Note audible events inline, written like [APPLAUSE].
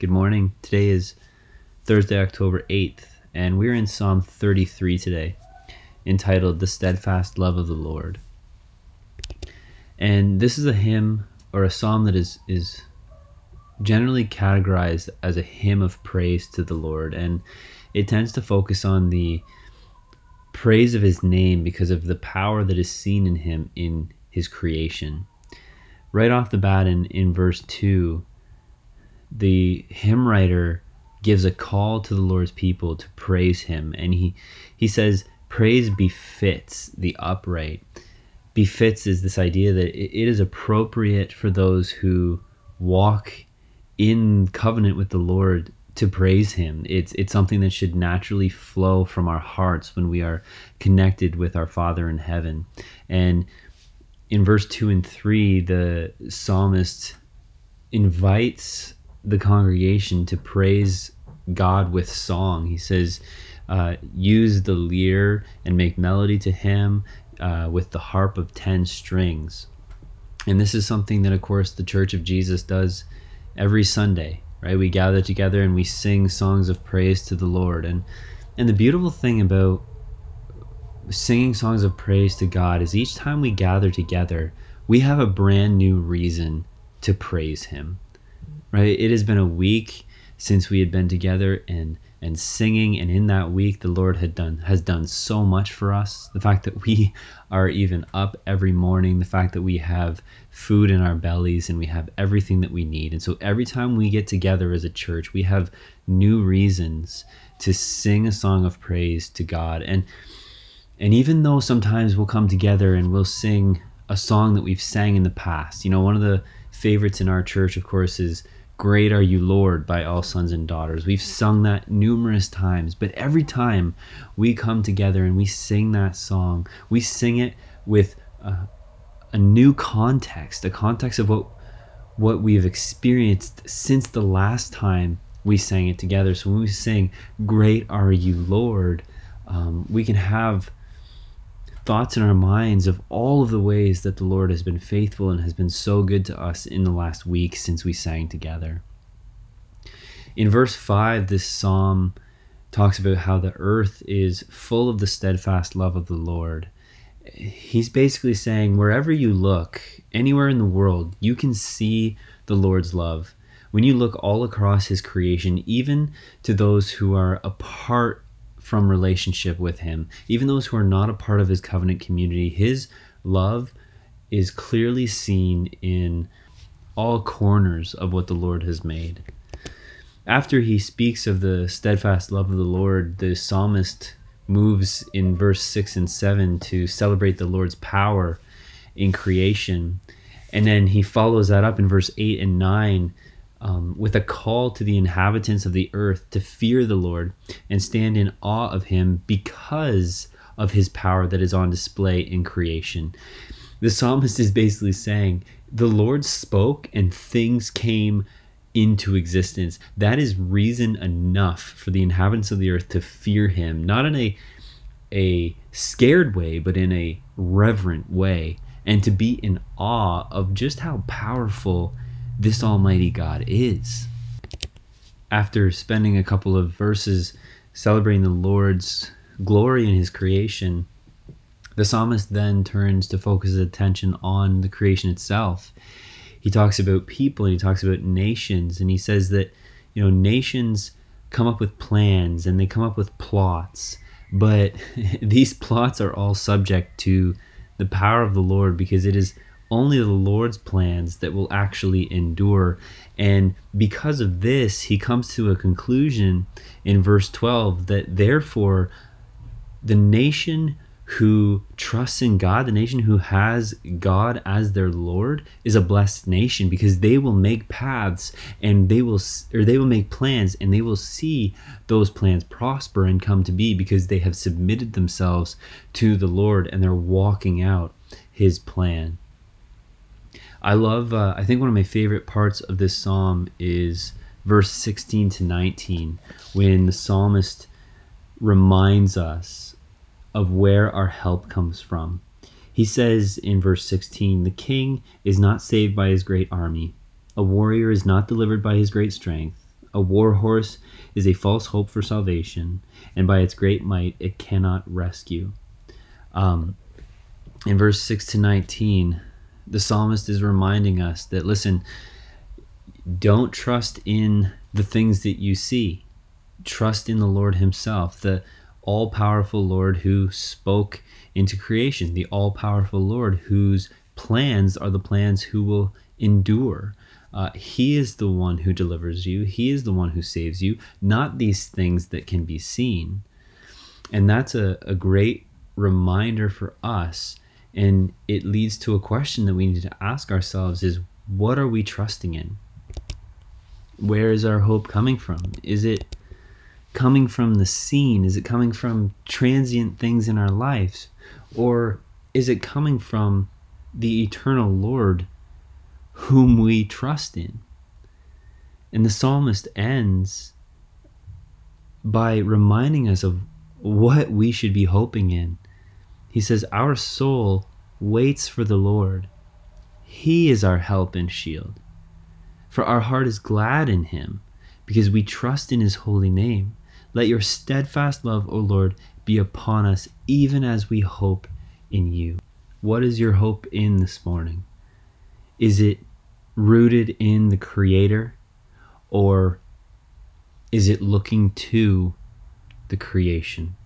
Good morning. Today is Thursday, October 8th, and we're in Psalm 33 today, entitled The Steadfast Love of the Lord. And this is a hymn or a psalm that is, is generally categorized as a hymn of praise to the Lord, and it tends to focus on the praise of his name because of the power that is seen in him in his creation. Right off the bat in, in verse 2, the hymn writer gives a call to the Lord's people to praise him. And he, he says, Praise befits the upright. Befits is this idea that it is appropriate for those who walk in covenant with the Lord to praise him. It's it's something that should naturally flow from our hearts when we are connected with our Father in heaven. And in verse 2 and 3, the psalmist invites the congregation to praise God with song. He says, uh, use the lyre and make melody to him uh, with the harp of 10 strings. And this is something that, of course, the Church of Jesus does every Sunday, right? We gather together and we sing songs of praise to the Lord. And, and the beautiful thing about singing songs of praise to God is each time we gather together, we have a brand new reason to praise Him right? It has been a week since we had been together and and singing and in that week the lord had done has done so much for us. The fact that we [LAUGHS] are even up every morning the fact that we have food in our bellies and we have everything that we need. And so every time we get together as a church we have new reasons to sing a song of praise to god. And and even though sometimes we'll come together and we'll sing a song that we've sang in the past you know one of the favorites in our church of course is Great are you, Lord, by all sons and daughters. We've sung that numerous times, but every time we come together and we sing that song, we sing it with a, a new context, a context of what what we've experienced since the last time we sang it together. So when we sing, Great are you, Lord, um, we can have thoughts in our minds of all of the ways that the Lord has been faithful and has been so good to us in the last week since we sang together. In verse 5, this psalm talks about how the earth is full of the steadfast love of the Lord. He's basically saying, wherever you look, anywhere in the world, you can see the Lord's love. When you look all across his creation, even to those who are apart from relationship with him. Even those who are not a part of his covenant community, his love is clearly seen in all corners of what the Lord has made. After he speaks of the steadfast love of the Lord, the psalmist moves in verse 6 and 7 to celebrate the Lord's power in creation. And then he follows that up in verse 8 and 9 um, with a call to the inhabitants of the earth to fear the Lord and stand in awe of him because of his power that is on display in creation. The psalmist is basically saying, The Lord spoke and things came into existence. That is reason enough for the inhabitants of the earth to fear him, not in a a scared way, but in a reverent way, and to be in awe of just how powerful this Almighty God is. After spending a couple of verses celebrating the Lord's glory in his creation, the psalmist then turns to focus his attention on the creation itself. He talks about people and he talks about nations, and he says that, you know, nations come up with plans and they come up with plots, but [LAUGHS] these plots are all subject to the power of the Lord because it is only the Lord's plans that will actually endure. And because of this, he comes to a conclusion in verse 12 that therefore the nation who trusts in God, the nation who has God as their Lord, is a blessed nation because they will make paths and they will, or they will make plans and they will see those plans prosper and come to be because they have submitted themselves to the Lord and they're walking out His plan. I love, uh, I think one of my favorite parts of this psalm is verse 16 to 19, when the psalmist reminds us of where our help comes from. He says in verse 16, The king is not saved by his great army, a warrior is not delivered by his great strength. A war horse is a false hope for salvation, and by its great might it cannot rescue. Um, in verse 6 to 19, the psalmist is reminding us that, listen, don't trust in the things that you see, trust in the Lord Himself, the all powerful Lord who spoke into creation, the all powerful Lord whose plans are the plans who will endure. Uh, he is the one who delivers you. He is the one who saves you, not these things that can be seen. And that's a, a great reminder for us. And it leads to a question that we need to ask ourselves is what are we trusting in? Where is our hope coming from? Is it coming from the seen? Is it coming from transient things in our lives? Or is it coming from the eternal Lord whom we trust in? And the psalmist ends by reminding us of what we should be hoping in. He says, Our soul waits for the Lord. He is our help and shield. For our heart is glad in him, because we trust in his holy name. Let your steadfast love, O Lord, be upon us, even as we hope in you. What is your hope in this morning? Is it rooted in the Creator, or is it looking to the creation?